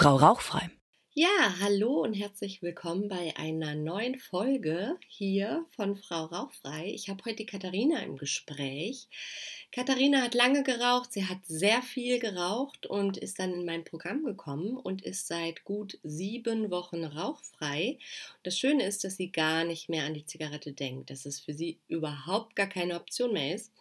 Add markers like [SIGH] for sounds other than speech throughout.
Frau Rauchfrei. Ja, hallo und herzlich willkommen bei einer neuen Folge hier von Frau Rauchfrei. Ich habe heute Katharina im Gespräch. Katharina hat lange geraucht, sie hat sehr viel geraucht und ist dann in mein Programm gekommen und ist seit gut sieben Wochen rauchfrei. Das Schöne ist, dass sie gar nicht mehr an die Zigarette denkt, dass es für sie überhaupt gar keine Option mehr ist.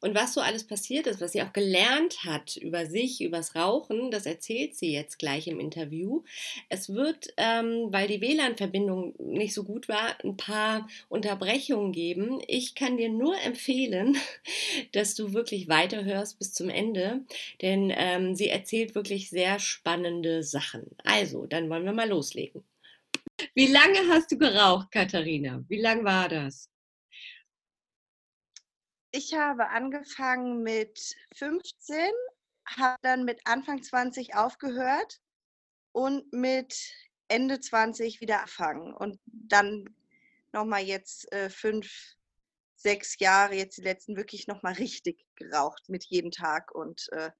Und was so alles passiert ist, was sie auch gelernt hat über sich, übers Rauchen, das erzählt sie jetzt gleich im Interview. Es wird, ähm, weil die WLAN-Verbindung nicht so gut war, ein paar Unterbrechungen geben. Ich kann dir nur empfehlen, [LAUGHS] dass du wirklich weiterhörst bis zum Ende, denn ähm, sie erzählt wirklich sehr spannende Sachen. Also, dann wollen wir mal loslegen. Wie lange hast du geraucht, Katharina? Wie lange war das? Ich habe angefangen mit 15, habe dann mit Anfang 20 aufgehört und mit Ende 20 wieder angefangen und dann nochmal jetzt äh, fünf, sechs Jahre jetzt die letzten wirklich nochmal richtig geraucht mit jedem Tag und äh,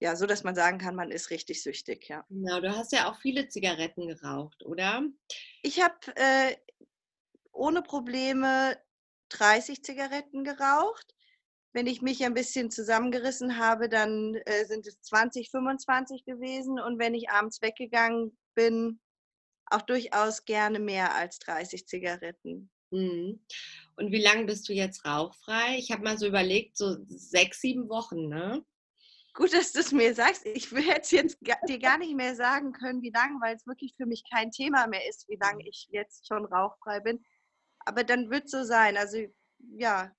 ja, so dass man sagen kann, man ist richtig süchtig, ja. Genau, du hast ja auch viele Zigaretten geraucht, oder? Ich habe äh, ohne Probleme 30 Zigaretten geraucht. Wenn ich mich ein bisschen zusammengerissen habe, dann äh, sind es 20, 25 gewesen. Und wenn ich abends weggegangen bin, auch durchaus gerne mehr als 30 Zigaretten. Mhm. Und wie lange bist du jetzt rauchfrei? Ich habe mal so überlegt, so sechs, sieben Wochen, ne? Gut, dass du es mir sagst. Ich hätte jetzt dir gar nicht mehr sagen können, wie lange, weil es wirklich für mich kein Thema mehr ist, wie lange mhm. ich jetzt schon rauchfrei bin. Aber dann wird es so sein. Also ja,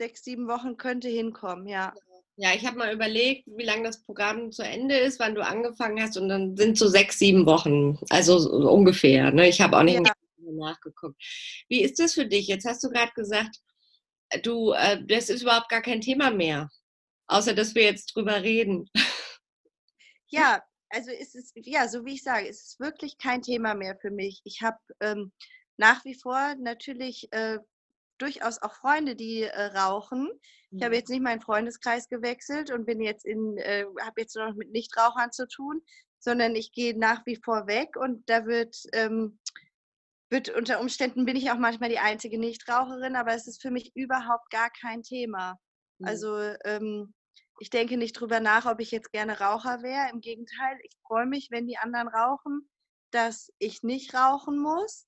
sechs, sieben Wochen könnte hinkommen, ja. Ja, ich habe mal überlegt, wie lange das Programm zu Ende ist, wann du angefangen hast, und dann sind so sechs, sieben Wochen, also so ungefähr. Ne? Ich habe auch nicht ja nachgeguckt. Wie ist das für dich? Jetzt hast du gerade gesagt, du, äh, das ist überhaupt gar kein Thema mehr, außer dass wir jetzt drüber reden. Ja, also ist es, ja, so wie ich sage, ist es wirklich kein Thema mehr für mich. Ich habe ähm, nach wie vor natürlich äh, durchaus auch Freunde, die äh, rauchen. Ich habe mhm. jetzt nicht meinen Freundeskreis gewechselt und bin jetzt in, äh, habe jetzt noch mit Nichtrauchern zu tun, sondern ich gehe nach wie vor weg und da wird ähm, wird unter Umständen bin ich auch manchmal die einzige Nichtraucherin, aber es ist für mich überhaupt gar kein Thema. Mhm. Also ähm, ich denke nicht drüber nach, ob ich jetzt gerne Raucher wäre. Im Gegenteil, ich freue mich, wenn die anderen rauchen, dass ich nicht rauchen muss.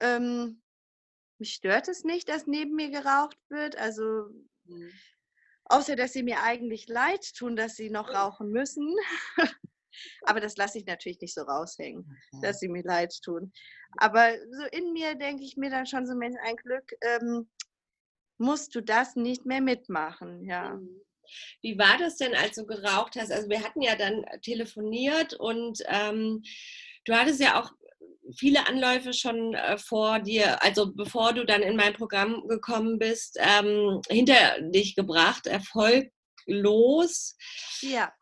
Ähm, mich stört es nicht, dass neben mir geraucht wird. Also mhm. außer dass sie mir eigentlich leid tun, dass sie noch rauchen müssen. [LAUGHS] Aber das lasse ich natürlich nicht so raushängen, okay. dass sie mir leid tun. Aber so in mir denke ich mir dann schon so, Mensch, ein Glück, ähm, musst du das nicht mehr mitmachen, ja. Mhm. Wie war das denn, als du geraucht hast? Also wir hatten ja dann telefoniert und ähm, du hattest ja auch viele Anläufe schon äh, vor dir, also bevor du dann in mein Programm gekommen bist, ähm, hinter dich gebracht, erfolglos. Ja.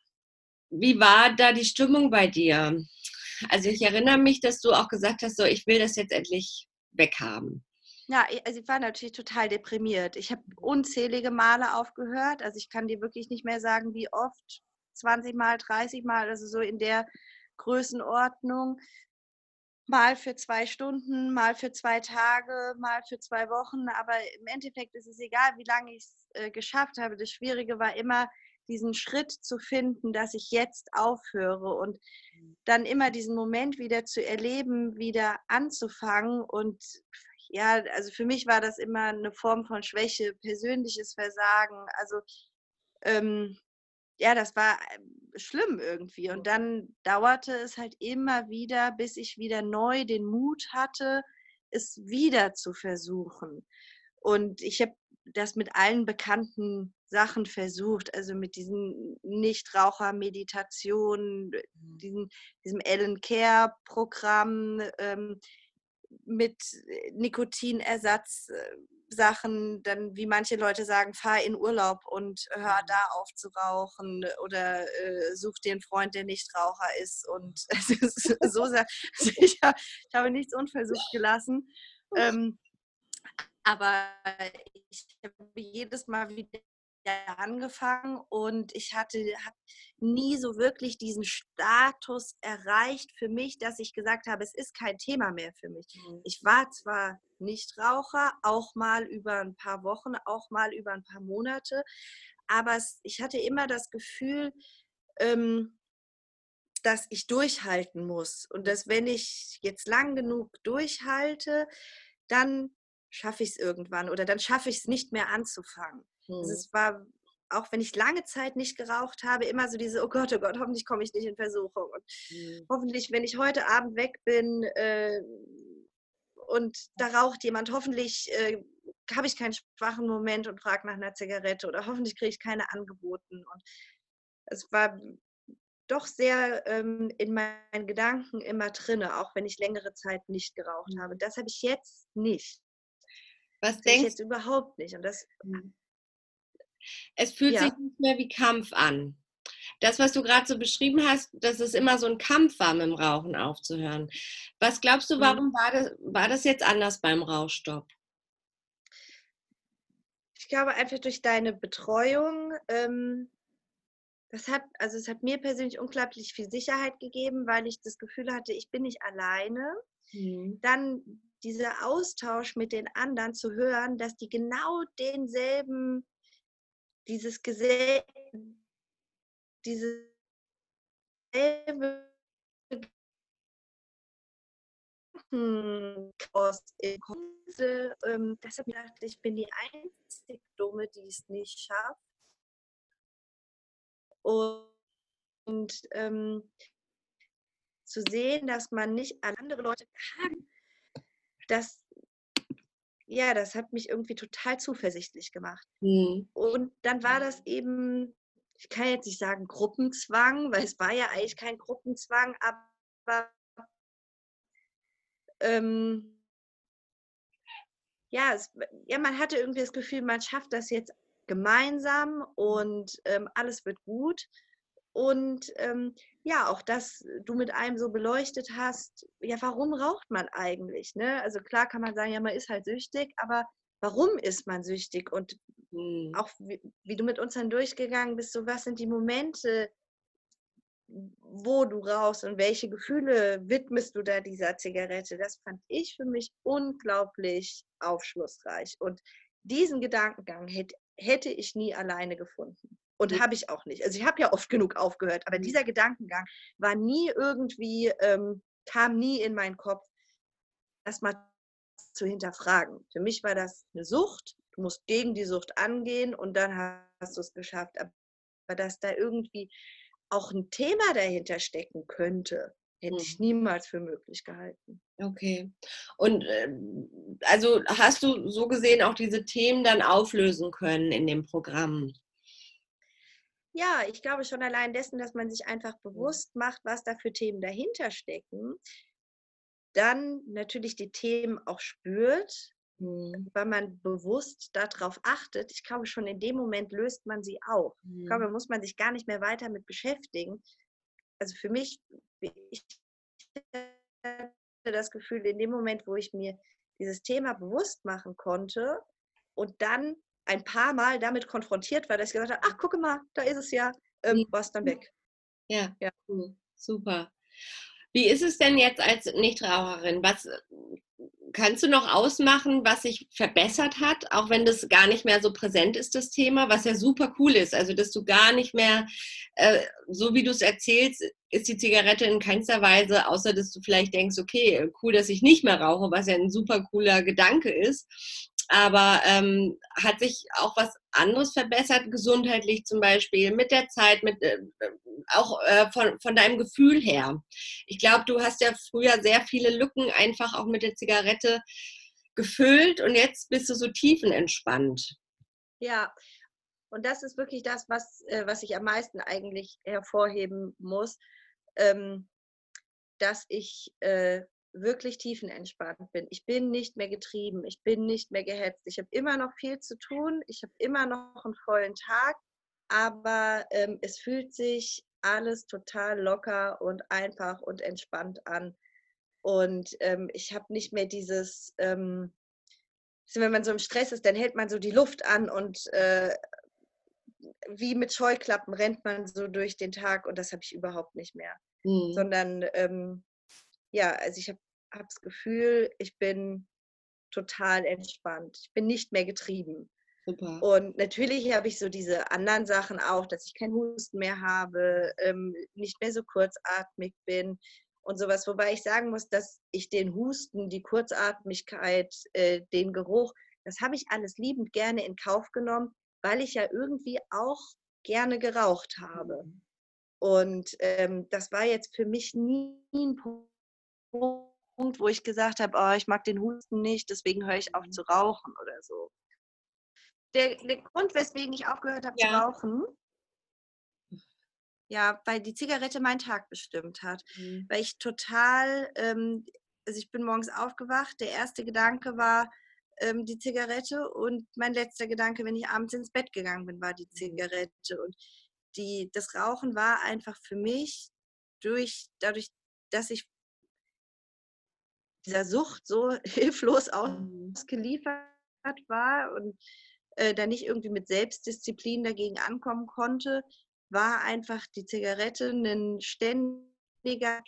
Wie war da die Stimmung bei dir? Also ich erinnere mich, dass du auch gesagt hast, so ich will das jetzt endlich weghaben. Ja, also ich war natürlich total deprimiert. Ich habe unzählige Male aufgehört. Also ich kann dir wirklich nicht mehr sagen, wie oft. 20 Mal, 30 Mal, also so in der Größenordnung. Mal für zwei Stunden, mal für zwei Tage, mal für zwei Wochen. Aber im Endeffekt ist es egal, wie lange ich es äh, geschafft habe. Das Schwierige war immer, diesen Schritt zu finden, dass ich jetzt aufhöre und mhm. dann immer diesen Moment wieder zu erleben, wieder anzufangen. Und ja, also für mich war das immer eine Form von Schwäche, persönliches Versagen. Also ähm, ja, das war ähm, schlimm irgendwie. Und dann dauerte es halt immer wieder, bis ich wieder neu den Mut hatte, es wieder zu versuchen. Und ich habe das mit allen bekannten Sachen versucht, also mit diesen Nichtraucher-Meditationen, mhm. diesem, diesem Ellen Care-Programm, ähm, mit Nikotinersatz-Sachen, dann wie manche Leute sagen, fahr in Urlaub und hör mhm. da auf zu rauchen oder äh, such dir einen Freund, der Nichtraucher ist. Und [LAUGHS] so, [LAUGHS] also ich, ich, habe nichts unversucht gelassen. Ähm, aber ich habe jedes Mal wieder angefangen und ich hatte hab nie so wirklich diesen Status erreicht für mich, dass ich gesagt habe, es ist kein Thema mehr für mich. Mhm. Ich war zwar nicht Raucher, auch mal über ein paar Wochen, auch mal über ein paar Monate, aber es, ich hatte immer das Gefühl, ähm, dass ich durchhalten muss und dass wenn ich jetzt lang genug durchhalte, dann schaffe ich es irgendwann oder dann schaffe ich es nicht mehr anzufangen. Mhm. Also es war, auch wenn ich lange Zeit nicht geraucht habe, immer so diese, oh Gott, oh Gott, hoffentlich komme ich nicht in Versuchung. Und mhm. hoffentlich, wenn ich heute Abend weg bin äh, und da raucht jemand, hoffentlich äh, habe ich keinen schwachen Moment und frage nach einer Zigarette oder hoffentlich kriege ich keine angeboten. Und es war doch sehr ähm, in meinen Gedanken immer drinne, auch wenn ich längere Zeit nicht geraucht mhm. habe. Das habe ich jetzt nicht. Was das denkst ich jetzt überhaupt nicht. Und das, mhm. Es fühlt ja. sich nicht mehr wie Kampf an. Das, was du gerade so beschrieben hast, dass es immer so ein Kampf war, mit dem Rauchen aufzuhören. Was glaubst du, mhm. warum war das, war das jetzt anders beim Rauchstopp? Ich glaube einfach durch deine Betreuung. Ähm, das hat, also es hat mir persönlich unglaublich viel Sicherheit gegeben, weil ich das Gefühl hatte, ich bin nicht alleine. Mhm. Dann dieser Austausch mit den anderen zu hören, dass die genau denselben dieses Gesell diese aus ähm, deshalb dachte ich, bin die einzige Dumme, die es nicht schafft. Und, und ähm, zu sehen, dass man nicht andere Leute kann, das ja, das hat mich irgendwie total zuversichtlich gemacht. Mhm. Und dann war das eben, ich kann jetzt nicht sagen Gruppenzwang, weil es war ja eigentlich kein Gruppenzwang, aber ähm, ja, es, ja, man hatte irgendwie das Gefühl, man schafft das jetzt gemeinsam und ähm, alles wird gut. Und ähm, ja, auch dass du mit einem so beleuchtet hast, ja, warum raucht man eigentlich? Ne? Also klar kann man sagen, ja, man ist halt süchtig, aber warum ist man süchtig? Und mhm. auch wie, wie, du mit uns dann durchgegangen bist, so was sind die Momente, wo du rauchst und welche Gefühle widmest du da dieser Zigarette? Das fand ich für mich unglaublich aufschlussreich. Und diesen Gedankengang hätte, hätte ich nie alleine gefunden. Und mhm. habe ich auch nicht. Also ich habe ja oft genug aufgehört, aber mhm. dieser Gedankengang war nie irgendwie, ähm, kam nie in meinen Kopf, das mal zu hinterfragen. Für mich war das eine Sucht. Du musst gegen die Sucht angehen und dann hast du es geschafft. Aber dass da irgendwie auch ein Thema dahinter stecken könnte, hätte ich mhm. niemals für möglich gehalten. Okay. Und äh, also hast du so gesehen auch diese Themen dann auflösen können in dem Programm? Ja, ich glaube schon allein dessen, dass man sich einfach bewusst macht, was da für Themen dahinter stecken, dann natürlich die Themen auch spürt, mhm. weil man bewusst darauf achtet. Ich glaube, schon in dem Moment löst man sie auf. Mhm. Ich glaube, da muss man sich gar nicht mehr weiter mit beschäftigen. Also für mich, ich hatte das Gefühl, in dem Moment, wo ich mir dieses Thema bewusst machen konnte und dann ein paar Mal damit konfrontiert war, dass ich gesagt habe, ach, gucke mal, da ist es ja, ähm, war es dann weg. Ja, ja. Cool. super. Wie ist es denn jetzt als Nichtraucherin? Was kannst du noch ausmachen, was sich verbessert hat, auch wenn das gar nicht mehr so präsent ist, das Thema, was ja super cool ist. Also, dass du gar nicht mehr, äh, so wie du es erzählst, ist die Zigarette in keinster Weise, außer dass du vielleicht denkst, okay, cool, dass ich nicht mehr rauche, was ja ein super cooler Gedanke ist aber ähm, hat sich auch was anderes verbessert, gesundheitlich zum Beispiel, mit der Zeit, mit, äh, auch äh, von, von deinem Gefühl her. Ich glaube, du hast ja früher sehr viele Lücken einfach auch mit der Zigarette gefüllt und jetzt bist du so tiefenentspannt. Ja, und das ist wirklich das, was, äh, was ich am meisten eigentlich hervorheben muss, ähm, dass ich äh, wirklich tiefenentspannt bin. Ich bin nicht mehr getrieben, ich bin nicht mehr gehetzt. Ich habe immer noch viel zu tun, ich habe immer noch einen vollen Tag, aber ähm, es fühlt sich alles total locker und einfach und entspannt an. Und ähm, ich habe nicht mehr dieses, ähm, wenn man so im Stress ist, dann hält man so die Luft an und äh, wie mit Scheuklappen rennt man so durch den Tag und das habe ich überhaupt nicht mehr. Mhm. Sondern ähm, ja, also ich habe hab das Gefühl, ich bin total entspannt. Ich bin nicht mehr getrieben. Super. Und natürlich habe ich so diese anderen Sachen auch, dass ich keinen Husten mehr habe, ähm, nicht mehr so kurzatmig bin und sowas. Wobei ich sagen muss, dass ich den Husten, die Kurzatmigkeit, äh, den Geruch, das habe ich alles liebend gerne in Kauf genommen, weil ich ja irgendwie auch gerne geraucht habe. Mhm. Und ähm, das war jetzt für mich nie ein Punkt, wo ich gesagt habe, oh, ich mag den Husten nicht, deswegen höre ich auf Mhm. zu rauchen oder so. Der, der Grund, weswegen ich aufgehört habe Ja. zu rauchen, ja, weil die Zigarette meinen Tag bestimmt hat. Mhm. Weil ich total, ähm, also ich bin morgens aufgewacht, der erste Gedanke war ähm, die Zigarette und mein letzter Gedanke, wenn ich abends ins Bett gegangen bin, war die Zigarette. Und die, das Rauchen war einfach für mich durch, dadurch, dass ich dieser Sucht so [LAUGHS] hilflos Mhm. ausgeliefert war und äh, da nicht irgendwie mit Selbstdisziplin dagegen ankommen konnte, war einfach die Zigarette ein ständiger,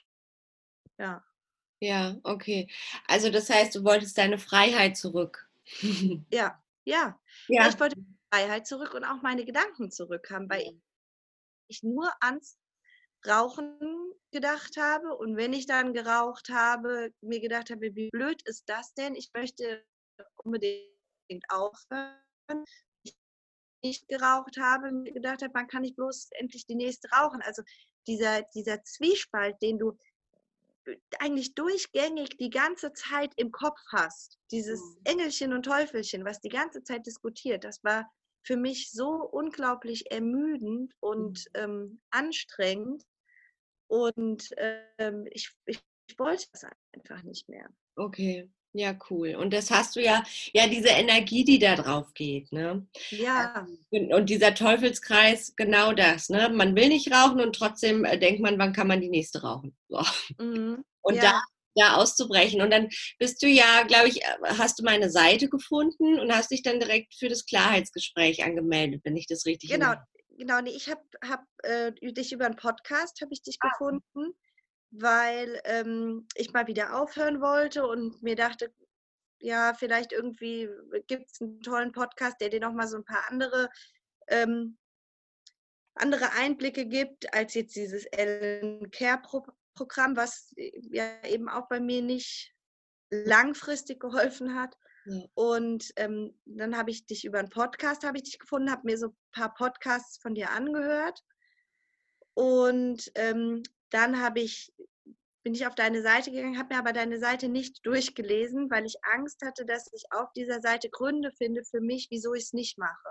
ja, Ja, okay. Also das heißt, du wolltest deine Freiheit zurück. [LAUGHS] ja, ja. Ja. Ich wollte Freiheit zurück und auch meine Gedanken zurück haben, weil ich nur ans Rauchen gedacht habe und wenn ich dann geraucht habe, mir gedacht habe, wie blöd ist das denn? Ich möchte unbedingt aufhören. Ich nicht geraucht habe, mir gedacht habe, man kann nicht bloß endlich die nächste rauchen. Also dieser, dieser Zwiespalt, den du eigentlich durchgängig die ganze Zeit im Kopf hast, dieses Mhm. Engelchen und Teufelchen, was die ganze Zeit diskutiert, das war für mich so unglaublich ermüdend und ähm, anstrengend. Und ähm, ich, ich, ich wollte das einfach nicht mehr. Okay. Ja, cool. Und das hast du ja, ja, diese Energie, die da drauf geht, ne? Ja, Und und dieser Teufelskreis, genau das, ne? Man will nicht rauchen und trotzdem äh, denkt man, wann kann man die nächste rauchen? So. mhm. [LAUGHS] Und ja. da, da auszubrechen. Und dann bist du ja, glaube ich, äh, hast du meine Seite gefunden und hast dich dann direkt für das Klarheitsgespräch angemeldet, wenn ich das richtig Genau. Genau. Nee, ich habe hab, äh, dich über einen Podcast habe ich dich Ah. gefunden, weil ähm, ich mal wieder aufhören wollte und mir dachte, ja, vielleicht irgendwie gibt es einen tollen Podcast, der dir noch mal so ein paar andere ähm, andere Einblicke gibt als jetzt dieses Ellen Care Pro Programm, was äh, ja eben auch bei mir nicht langfristig geholfen hat. Ja. Und ähm, dann habe ich dich über einen Podcast habe ich dich gefunden, habe mir so ein paar Podcasts von dir angehört und ähm, dann habe ich bin ich auf deine Seite gegangen, habe mir aber deine Seite nicht durchgelesen, weil ich Angst hatte, dass ich auf dieser Seite Gründe finde für mich, wieso ich es nicht mache,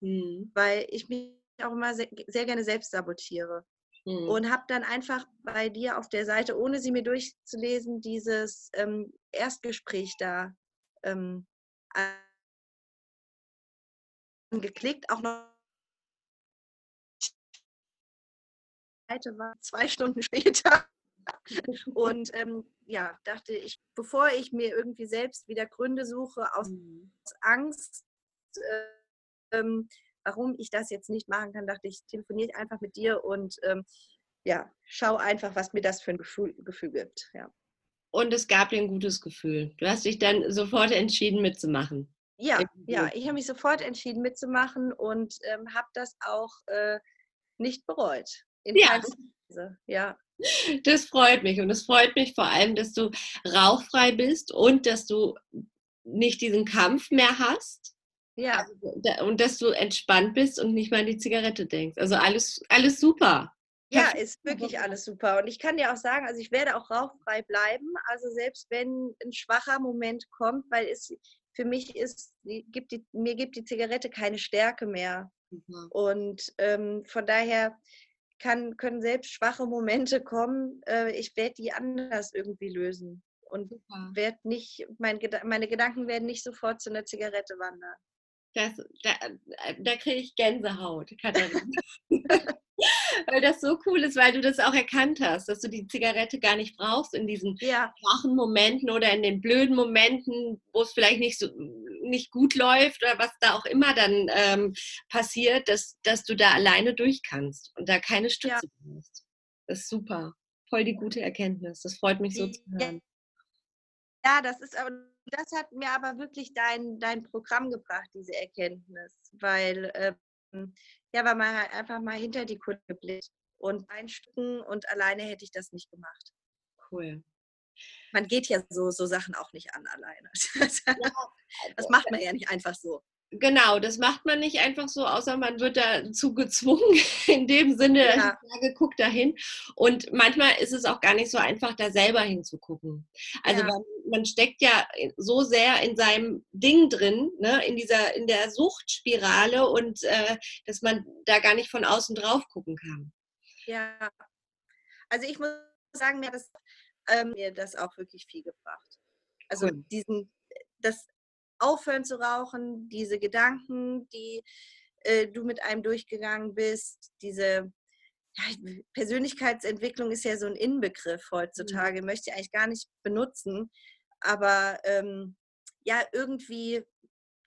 Mhm. weil ich mich auch immer sehr, sehr gerne selbst sabotiere Mhm. und habe dann einfach bei dir auf der Seite, ohne sie mir durchzulesen, dieses ähm, Erstgespräch da ähm, angeklickt, auch noch war zwei Stunden [LAUGHS] später und ähm, ja, dachte ich, bevor ich mir irgendwie selbst wieder Gründe suche aus Mhm. Angst, äh, ähm, warum ich das jetzt nicht machen kann, dachte ich, telefoniere ich einfach mit dir und ähm, ja, schau einfach, was mir das für ein Gefühl, Gefühl gibt. Ja. Und es gab dir ein gutes Gefühl. Du hast dich dann sofort entschieden mitzumachen. Ja, ja, ich habe mich sofort entschieden mitzumachen und ähm, habe das auch äh, nicht bereut. In Ja. Weise. Ja, Das freut mich und es freut mich vor allem, dass du rauchfrei bist und dass du nicht diesen Kampf mehr hast ja, also, und dass du entspannt bist und nicht mehr an die Zigarette denkst. Also alles, alles super. Ja, ist wirklich alles super. Und ich kann dir auch sagen, also ich werde auch rauchfrei bleiben. Also selbst wenn ein schwacher Moment kommt, weil es für mich ist, gibt die, mir gibt die Zigarette keine Stärke mehr. Super. Und ähm, von daher kann, können selbst schwache Momente kommen. Äh, ich werde die anders irgendwie lösen. Und Super. werd nicht, mein, meine Gedanken werden nicht sofort zu einer Zigarette wandern. Das, da da kriege ich Gänsehaut, Katharina. [LAUGHS] weil das so cool ist, weil du das auch erkannt hast, dass du die Zigarette gar nicht brauchst in diesen Ja, schwachen Momenten oder in den blöden Momenten, wo es vielleicht nicht so, nicht gut läuft oder was da auch immer dann ähm, passiert, dass, dass du da alleine durch kannst und da keine Stütze ja. brauchst. Das ist super. Voll die gute Erkenntnis. Das freut mich so zu hören. Ja, das ist aber, das hat mir aber wirklich dein, dein Programm gebracht, diese Erkenntnis. Weil, ähm, ja, weil man halt einfach mal hinter die Kunde blickt und einstücken und alleine hätte ich das nicht gemacht. Cool. Man geht ja so, so Sachen auch nicht an alleine. [LAUGHS] das macht man ja nicht einfach so. Genau, das macht man nicht einfach so, außer man wird dazu gezwungen. [LAUGHS] In dem Sinne, ja. ich sage, guck dahin. Und manchmal ist es auch gar nicht so einfach, da selber hinzugucken. Also ja. man, man, steckt ja so sehr in seinem Ding drin, ne, in dieser, in der Suchtspirale und äh, dass man da gar nicht von außen drauf gucken kann. Ja, also ich muss sagen, mir hat das, ähm, mir das auch wirklich viel gebracht. Also cool. diesen, das aufhören zu rauchen, diese Gedanken, die äh, du mit einem durchgegangen bist, diese ja, Persönlichkeitsentwicklung ist ja so ein Inbegriff mhm. heutzutage, mhm. möchte ich eigentlich gar nicht benutzen, aber ähm, ja, irgendwie,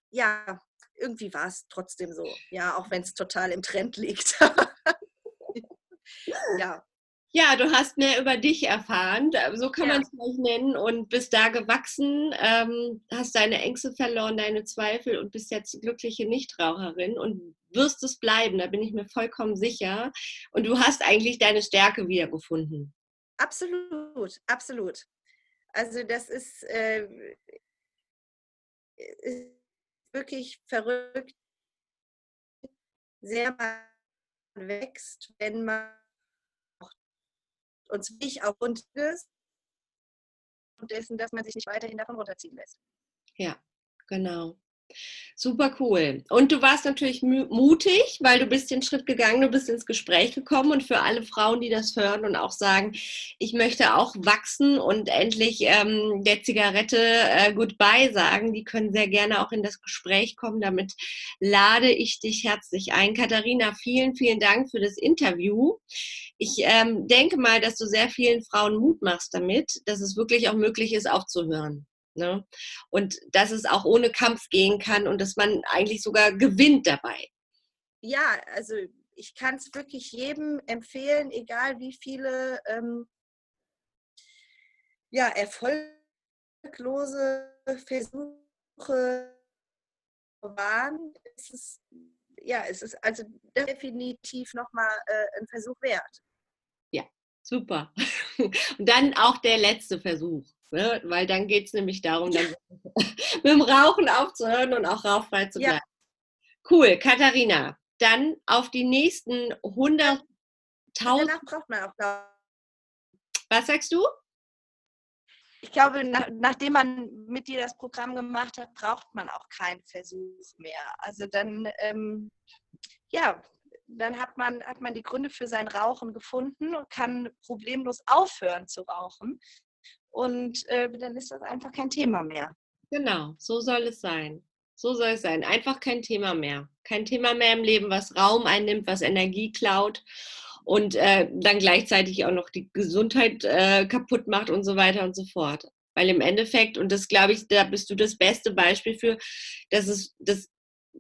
ja, irgendwie war es trotzdem so, ja, auch wenn es total im Trend liegt. [LAUGHS] ja, ja, du hast mehr über dich erfahren, so kann ja. man es vielleicht nennen, und bist da gewachsen, ähm, hast deine Ängste verloren, deine Zweifel und bist jetzt glückliche Nichtraucherin und wirst es bleiben, da bin ich mir vollkommen sicher. Und du hast eigentlich deine Stärke wiedergefunden. Absolut, absolut. Also das ist, äh, ist wirklich verrückt, sehr man wächst, wenn man und sich auch runter ist und dessen, dass man sich nicht weiterhin davon runterziehen lässt. Ja, genau. Super cool. Und du warst natürlich mutig, weil du bist den Schritt gegangen, du bist ins Gespräch gekommen und für alle Frauen, die das hören und auch sagen, ich möchte auch wachsen und endlich ähm, der Zigarette äh, Goodbye sagen, die können sehr gerne auch in das Gespräch kommen. Damit lade ich dich herzlich ein. Katharina, vielen, vielen Dank für das Interview. Ich ähm, denke mal, dass du sehr vielen Frauen Mut machst damit, dass es wirklich auch möglich ist, aufzuhören. Ne? Und dass es auch ohne Kampf gehen kann und dass man eigentlich sogar gewinnt dabei. Ja, also ich kann es wirklich jedem empfehlen, egal wie viele ähm, ja, erfolglose Versuche waren. Es ist, ja, es ist also definitiv nochmal äh, ein Versuch wert. Ja, super. [LAUGHS] Und dann auch der letzte Versuch. Ne? Weil dann geht es nämlich darum, dann [LAUGHS] mit dem Rauchen aufzuhören und auch rauchfrei zu bleiben. Ja. Cool, Katharina. Dann auf die nächsten 100.000. Danach braucht man auch. Was sagst du? Ich glaube, nach, nachdem man mit dir das Programm gemacht hat, braucht man auch keinen Versuch mehr. Also dann, ähm, ja, dann hat man, hat man die Gründe für sein Rauchen gefunden und kann problemlos aufhören zu rauchen. Und äh, dann ist das einfach kein Thema mehr. Genau, so soll es sein. So soll es sein. Einfach kein Thema mehr. Kein Thema mehr im Leben, was Raum einnimmt, was Energie klaut und äh, dann gleichzeitig auch noch die Gesundheit äh, kaputt macht und so weiter und so fort. Weil im Endeffekt, und das glaube ich, da bist du das beste Beispiel für, dass es, dass,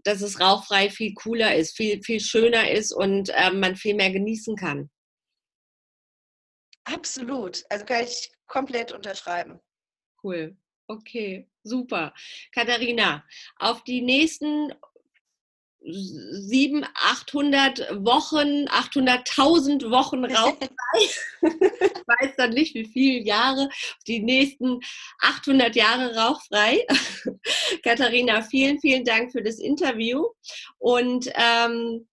dass es rauchfrei viel cooler ist, viel, viel schöner ist und äh, man viel mehr genießen kann. Absolut. Also kann ich komplett unterschreiben. Cool. Okay, super. Katharina, auf die nächsten 700, 800 Wochen, 800.000 Wochen rauchfrei. [LAUGHS] ich weiß dann nicht, wie viele Jahre, die nächsten 800 Jahre rauchfrei. [LAUGHS] Katharina, vielen, vielen Dank für das Interview. Und ähm,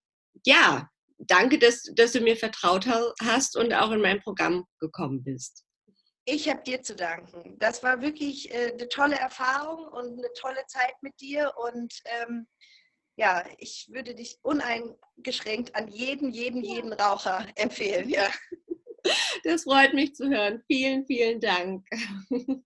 ja, danke, dass, dass du mir vertraut hast und auch in mein Programm gekommen bist. Ich habe dir zu danken. Das war wirklich äh, eine tolle Erfahrung und eine tolle Zeit mit dir. Und ähm, ja, ich würde dich uneingeschränkt an jeden, jeden, jeden Raucher [LAUGHS] empfehlen. Ja. Das freut mich zu hören. Vielen, vielen Dank. [LAUGHS]